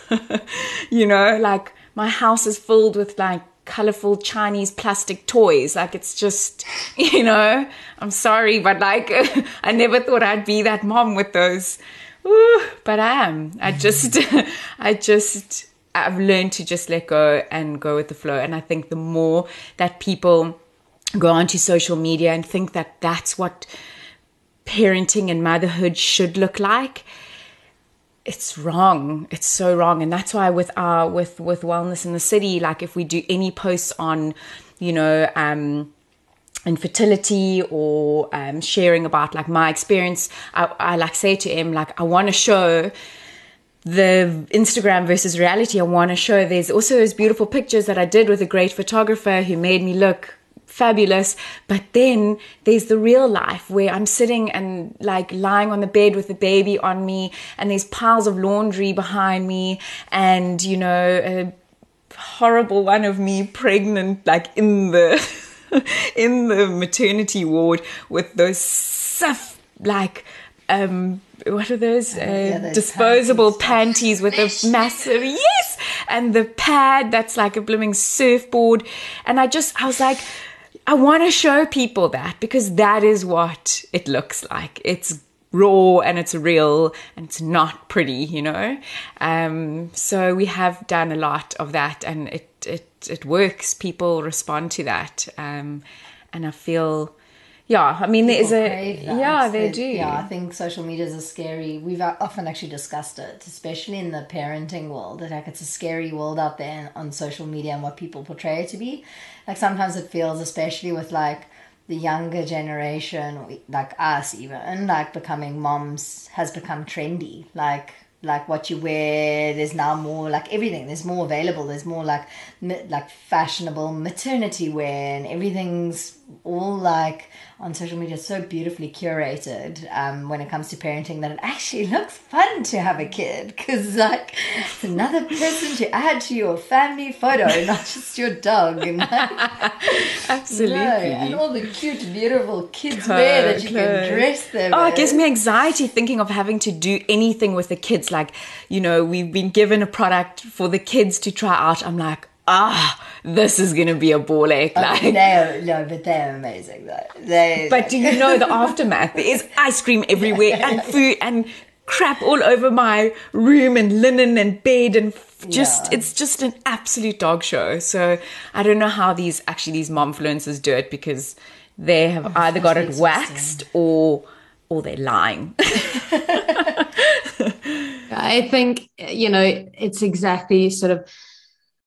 you know like my house is filled with like colorful chinese plastic toys like it's just you know i'm sorry but like i never thought i'd be that mom with those Ooh, but I am. I just, I just, I've learned to just let go and go with the flow. And I think the more that people go onto social media and think that that's what parenting and motherhood should look like, it's wrong. It's so wrong. And that's why with our with with wellness in the city, like if we do any posts on, you know, um infertility or um, sharing about like my experience I, I like say to him like i want to show the instagram versus reality. I want to show there's also those beautiful pictures that i did with a great photographer who made me look fabulous. But then there's the real life where i'm sitting and like lying on the bed with the baby on me and there's piles of laundry behind me and you know a horrible one of me pregnant like in the in the maternity ward with those stuff like um what are those, uh, yeah, those disposable panties, with a massive yes and the pad that's like a blooming surfboard. And i just i was like i want to show people that because that is what it looks like. It's raw and it's real and it's not pretty you know? Um so we have done a lot of that and it it it works people respond to that um and i feel yeah i mean there is a yeah they do Yeah, I think social media is a scary. We've often actually discussed it, especially in the parenting world. That like it's a scary world out there on social media and what people portray it to be. Like sometimes it feels, especially with like the younger generation, like us even, like becoming moms has become trendy. Like like what you wear. There's now more like everything. There's more available. There's more like like fashionable maternity wear, and everything's all like on social media so beautifully curated um, when it comes to parenting that it actually looks fun to have a kid because like it's another person to add to your family photo, not just your dog. And absolutely and all the cute, beautiful kids wear that you can dress them. Oh, it gives me anxiety thinking of having to do anything with the kids. Like, you know, we've been given a product for the kids to try out. I'm like, ah, this is gonna be a ball ache. Like, They're, no, but they're amazing though. They, but do you know the aftermath? There is ice cream everywhere and food and crap all over my room and linen and bed and just Yeah. it's just an absolute dog show. So I don't know how these actually these momfluencers do it because they have either got it waxed or or they're lying. I think, you know, it's exactly sort of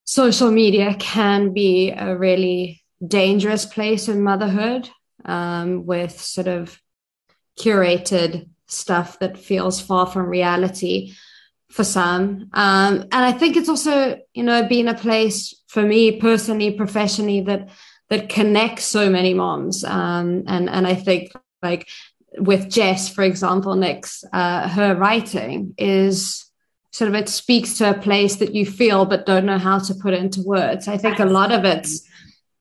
social media can be a really dangerous place in motherhood um, with sort of curated stuff that feels far from reality for some. Um, and I think it's also, you know, been a place for me personally, professionally, that that connects so many moms. Um, and and I think like with Jess, for example, Nix uh, her writing is sort of it speaks to a place that you feel but don't know how to put into words. I think a lot of it's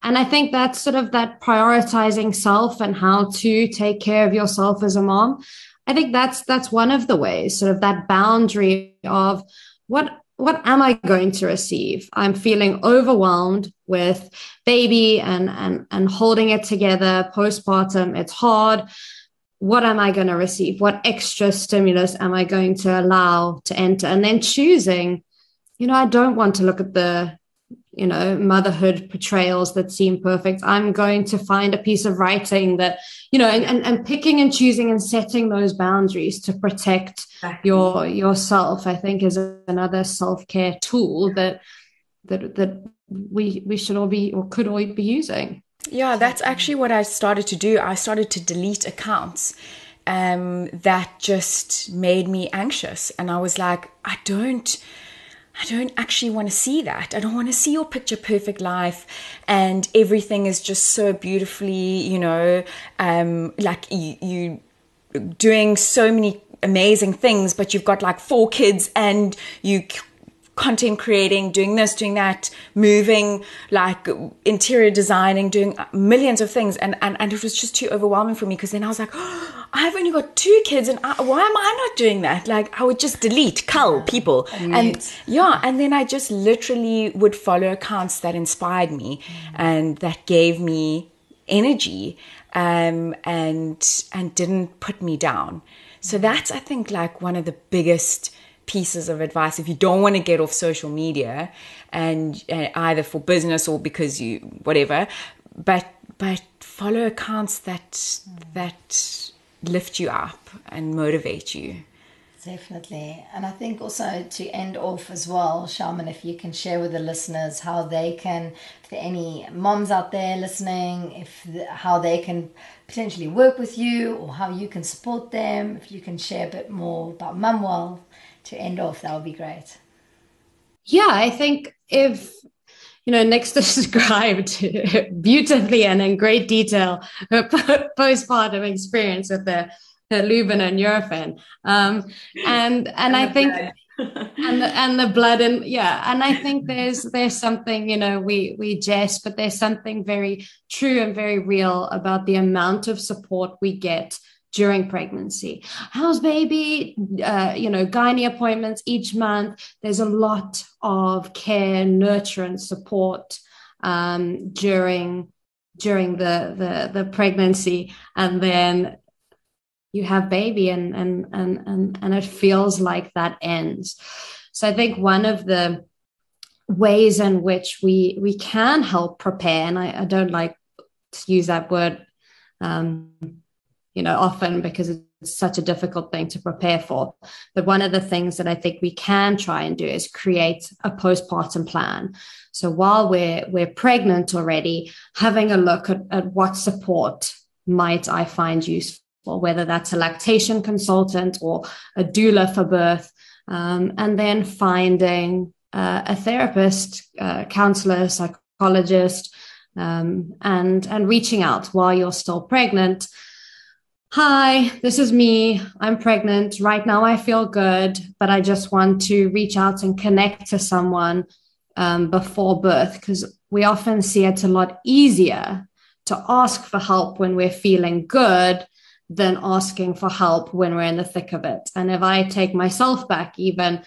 and I think that's sort of that prioritizing self and how to take care of yourself as a mom. I think that's that's one of the ways, sort of that boundary of what what am I going to receive? I'm feeling overwhelmed with baby and and and holding it together postpartum. It's hard. What am I going to receive? What extra stimulus am I going to allow to enter? And then choosing, you know, I don't want to look at the you know motherhood portrayals that seem perfect i'm going to find a piece of writing that you know and, and, and picking and choosing and setting those boundaries to protect your yourself i think is another self-care tool that that that we we should all be or could all be using yeah that's actually what i started to do i started to delete accounts um, that just made me anxious and i was like i don't I don't actually want to see that. I don't want to see your picture perfect life and everything is just so beautifully, you know, um, like you, you doing so many amazing things, but you've got like four kids and you content creating, doing this, doing that, moving, like interior designing, doing millions of things. And, and, and it was just too overwhelming for me because then I was like, oh, I've only got two kids and I, why am I not doing that? Like I would just delete, cull people. And yeah, and then I just literally would follow accounts that inspired me and that gave me energy um, and and didn't put me down. So that's I think like one of the biggest pieces of advice if you don't want to get off social media and uh, either for business or because you whatever. But but follow accounts that that lift you up and motivate you. Definitely. And I think also to end off as well, Sharman, if you can share with the listeners how they can, if there are any moms out there listening, if how they can potentially work with you or how you can support them, if you can share a bit more about Mumworld to end off, that would be great. Yeah, I think if you know, Nix described beautifully and in great detail her postpartum experience with the, the Lubin and Nurofen. Um, and and, and I think and the, and the blood and yeah, and I think there's there's something, you know, we we jest, but there's something very true and very real about the amount of support we get during pregnancy. How's baby? Uh, you know, gynae appointments each month. There's a lot of care, nurture, and support um, during during the, the the pregnancy, and then you have baby, and and and and and it feels like that ends. So I think one of the ways in which we we can help prepare, and I, I don't like to use that word. Um, you know, often because it's such a difficult thing to prepare for. But one of the things that I think we can try and do is create a postpartum plan. So while we're we're pregnant already, having a look at, at what support might I find useful, whether that's a lactation consultant or a doula for birth, um, and then finding uh, a therapist, uh, counselor, psychologist, um, and and reaching out while you're still pregnant Hi, this is me. I'm pregnant. Right now, I feel good, but I just want to reach out and connect to someone um, before birth because we often see it's a lot easier to ask for help when we're feeling good than asking for help when we're in the thick of it. And if I take myself back, even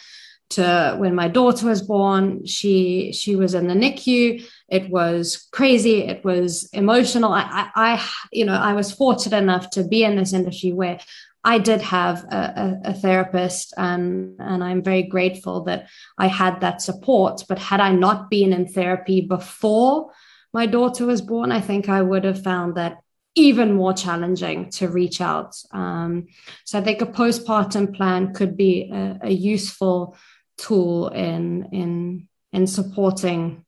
to when my daughter was born, she she was in the NICU it was crazy. It was emotional. I, I, I, you know, I was fortunate enough to be in this industry where I did have a, a, a, therapist, and and I'm very grateful that I had that support. But had I not been in therapy before my daughter was born, I think I would have found that even more challenging to reach out. Um, so I think a postpartum plan could be a, a useful tool in in in supporting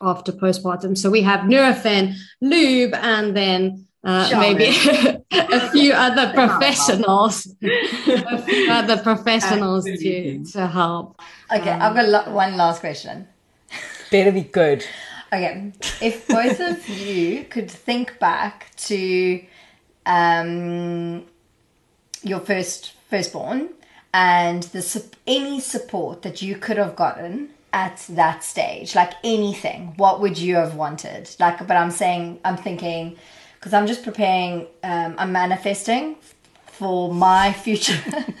after postpartum. So we have Nurofen, lube, and then uh, maybe a few other professionals, a few other professionals to, to help. Okay, um, I've got lo- one last question. Better be good. Okay, if both of you could think back to um, your first firstborn and the any support that you could have gotten at that stage like anything what would you have wanted? Like but i'm saying i'm thinking because i'm just preparing um, i'm manifesting for my future.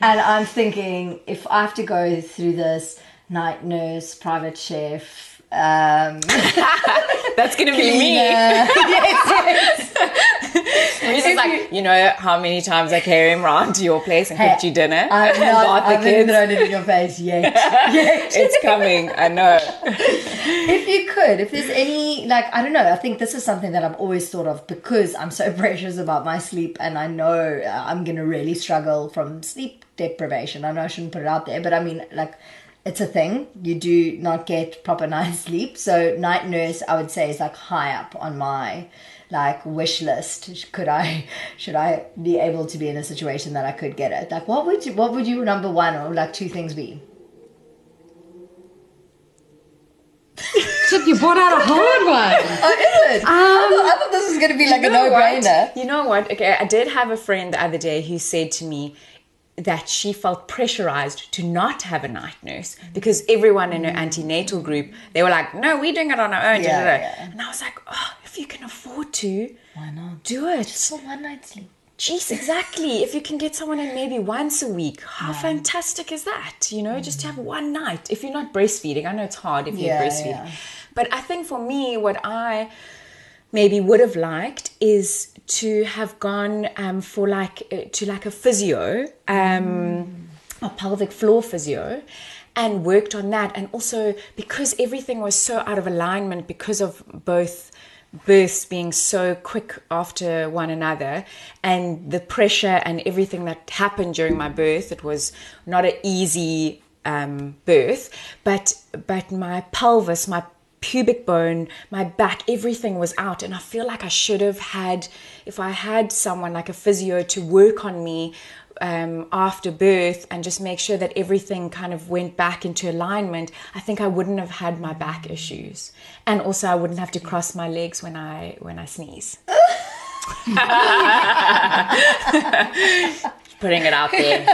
And i'm thinking if i have to go through this night nurse private chef um, that's gonna be me. Yes, yes. Reese is like, you know how many times I carry him around to your place and cooked you dinner? And not, bought I the haven't thrown it in your face yet. yet. It's coming. I know. if you could, if there's any, like, I don't know, I think this is something that I've always thought of because I'm so precious about my sleep and I know uh, I'm going to really struggle from sleep deprivation. I know I shouldn't put it out there, but I mean, like, it's a thing. You do not get proper night's sleep. So, night nurse, I would say, is like high up on my like wish list could i should i be able to be in a situation that i could get it like what would you what would you number one or like two things be Shit, you brought out a hard one. oh is it I, thought, I um, thought this was going to be like a no-brainer what? You know what? Okay, I did have a friend the other day who said to me that she felt pressurized to not have a night nurse because everyone in her antenatal group they were like, "No, we're doing it on our own." Yeah, da, da. yeah. And I was like, "Oh, if you can afford to, why not do it." for one night's sleep Jeez, exactly. If you can get someone in maybe once a week, how fantastic is that? You know, just to have one night. If you're not breastfeeding, I know it's hard if Yeah, you breastfeed. yeah. But I think for me, what I maybe would have liked is to have gone um, for like uh, to like a physio, um, a pelvic floor physio. And worked on that, and also because everything was so out of alignment because of both births being so quick after one another and the pressure and everything that happened during my birth it was not an easy um, birth but but my pelvis my pubic bone my back everything was out and i feel like i should have had if i had someone like a physio to work on me um, after birth and just make sure that everything kind of went back into alignment, I think I wouldn't have had my back issues, and also I wouldn't have to cross my legs when I when I sneeze. Putting it out there.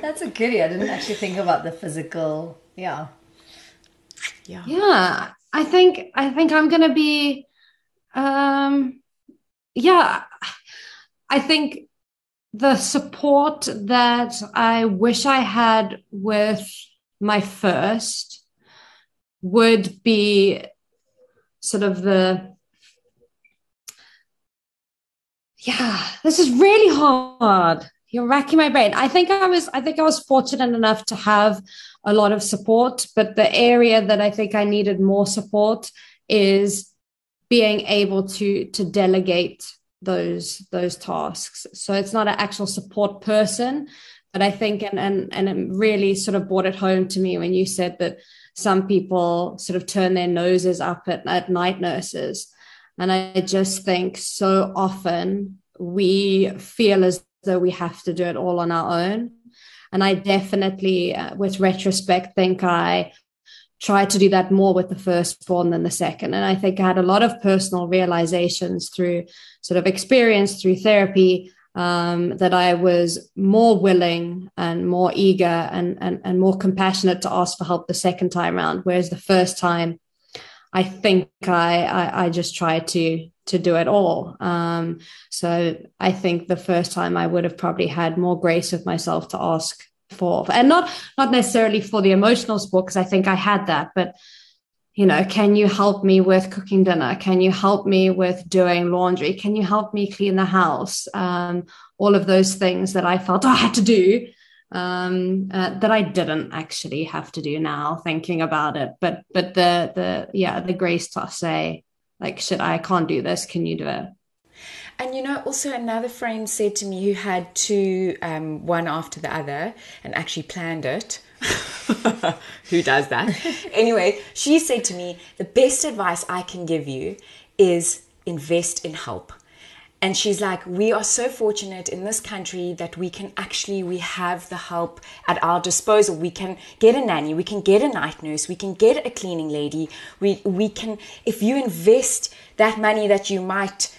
that's a goodie i didn't actually think about the physical yeah Yeah, Yeah. I think I think I'm gonna be, um, yeah, I think the support that I wish I had with my first would be sort of the yeah this is really hard. You're racking my brain. I think i was i think i was fortunate enough to have a lot of support but the area that i think i needed more support is being able to to delegate those those tasks. So it's not an actual support person but i think and and and it really sort of brought it home to me when you said that some people sort of turn their noses up at, at night nurses. And i just think so often we feel as though we have to do it all on our own. And i definitely uh, with retrospect think i tried to do that more with the firstborn than the second. And I think I had a lot of personal realizations through sort of experience through therapy um, that I was more willing and more eager and, and, and more compassionate to ask for help the second time around. Whereas the first time, I think I, I, I just tried to to do it all. Um, so I think the first time I would have probably had more grace with myself to ask for and not not necessarily for the emotional support because I think I had that, but you know, can you help me with cooking dinner? Can you help me with doing laundry? Can you help me clean the house? Um, all of those things that I felt I had to do um, uh, that I didn't actually have to do now, thinking about it. But but the the yeah the grace to say like shit, I can't do this. Can you do it? And you know, also another friend said to me who had two, um, one after the other, and actually planned it. who does that? anyway, she said to me, the best advice I can give you is invest in help. And she's like, we are so fortunate in this country that we can actually, we have the help at our disposal. We can get a nanny, we can get a night nurse, we can get a cleaning lady. We, we can, if you invest that money that you might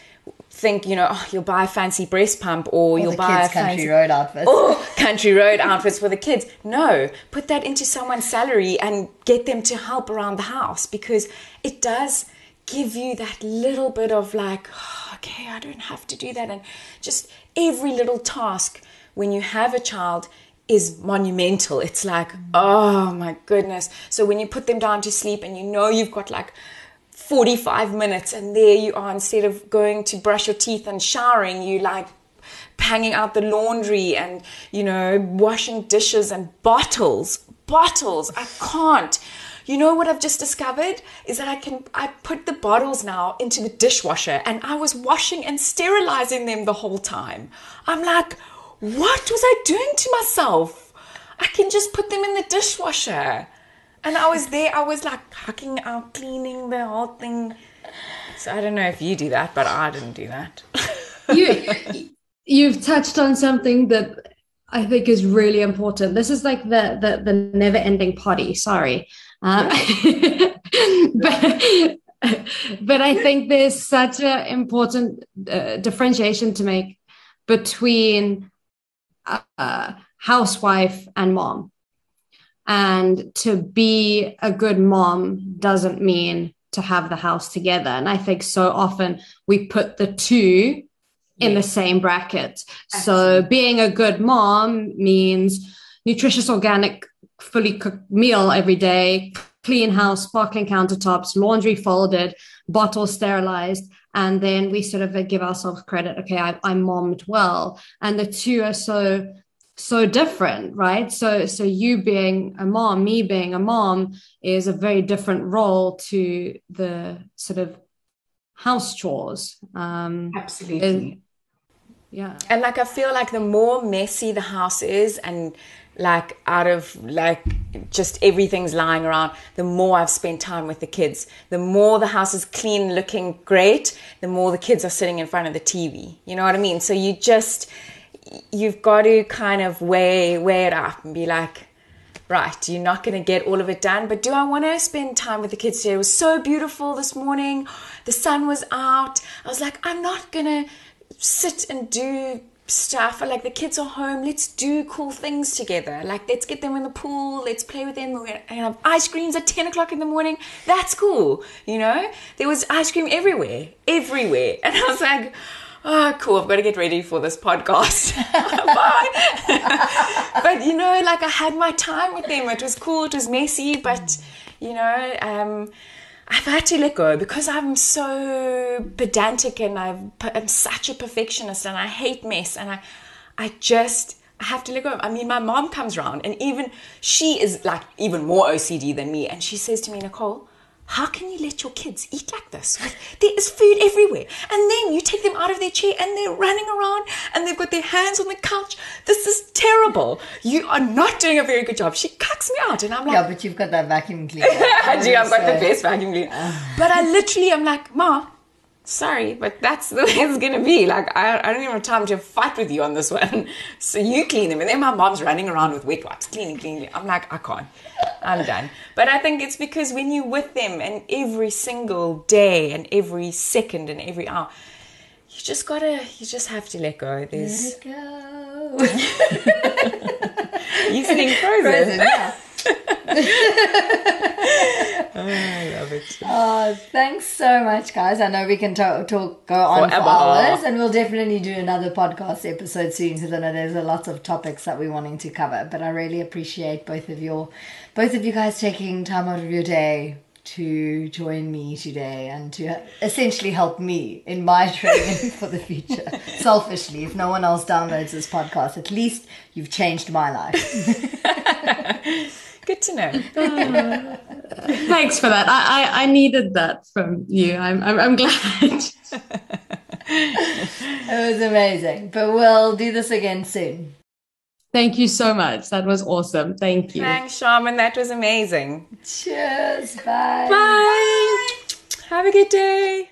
think, you know, oh, you'll buy a fancy breast pump or, you'll the buy kids' a country fancy road outfits. oh, country road outfits for the kids. No, put that into someone's salary and get them to help around the house because it does give you that little bit of like, oh, okay, I don't have to do that. And just every little task when you have a child is monumental. It's like, oh my goodness. So when you put them down to sleep and you know you've got like 45 minutes and there you are instead of going to brush your teeth and showering you like hanging out the laundry and you know washing dishes and bottles bottles. I can't. You know what i've just discovered? Is that i can i put the bottles now into the dishwasher and i was washing and sterilizing them the whole time. I'm like what was i doing to myself? I can just put them in the dishwasher and I was there, I was like hucking out, cleaning the whole thing. So I don't know if you do that, but I didn't do that. you you've touched on something that I think is really important. This is like the the, the never ending potty. Sorry, um, but but I think there's such an important uh, differentiation to make between uh, housewife and mom. And to be a good mom doesn't mean to have the house together. And I think so often we put the two in the same bracket. Absolutely. So being a good mom means nutritious, organic, fully cooked meal every day, clean house, sparkling countertops, laundry folded, bottles sterilized. And then we sort of give ourselves credit. Okay, I, I mommed well. And the two are so so different right? So so you being a mom me being a mom is a very different role to the sort of house chores um absolutely. yeah. And like i feel like the more messy the house is and like out of like just everything's lying around the more i've spent time with the kids. The more the house is clean looking great the more the kids are sitting in front of the tv you know what i mean? So you just you've got to kind of weigh weigh it up and be like right you're not going to get all of it done but do i want to spend time with the kids today? It was so beautiful this morning. The sun was out. I was like i'm not going to sit and do stuff. Like the kids are home. Let's do cool things together. Like let's get them in the pool. Let's play with them. We're gonna have ice creams at 10 o'clock in the morning. That's cool you know? There was ice cream everywhere everywhere. And i was like oh, cool, I've got to get ready for this podcast. Bye. but, you know, like I had my time with them. It was cool, it was messy, but, you know, um, I've had to let go because I'm so pedantic and i am such a perfectionist and I hate mess and I, I just, I have to let go. I mean, my mom comes around and even she is like even more OCD than me. And she says to me, Nicole, how can you let your kids eat like this? There is food everywhere. And then you take them out of their chair and they're running around and they've got their hands on the couch. This is terrible. You are not doing a very good job. She cucks me out. And I'm like, Yeah, but you've got that vacuum cleaner. I do. I've got the best vacuum cleaner. Ah. but I literally am like, Ma, sorry, but that's the way it's gonna be. Like I, I don't even have time to fight with you on this one. So you clean them, and then my mom's running around with wet wipes, cleaning, cleaning. I'm like, I can't. I'm done. But I think it's because when you're with them and every single day and every second and every hour, you just gotta, you just have to let go. There's. Let go. you sitting frozen. frozen yeah. I love it. Oh, thanks so much, guys. I know we can talk, talk go on Forever. for hours, and we'll definitely do another podcast episode soon because I know there's a lot of topics that we're wanting to cover. But I really appreciate both of your, both of you guys taking time out of your day to join me today and to essentially help me in my training for the future. Selfishly, if no one else downloads this podcast, at least you've changed my life. Good to know. thanks for that. I, I, I, needed that from you. I'm, I'm, I'm glad. it was amazing. But we'll do this again soon. Thank you so much. That was awesome. Thank you. Thanks, Sharman. That was amazing. Cheers. Bye. Bye. Bye. Have a good day.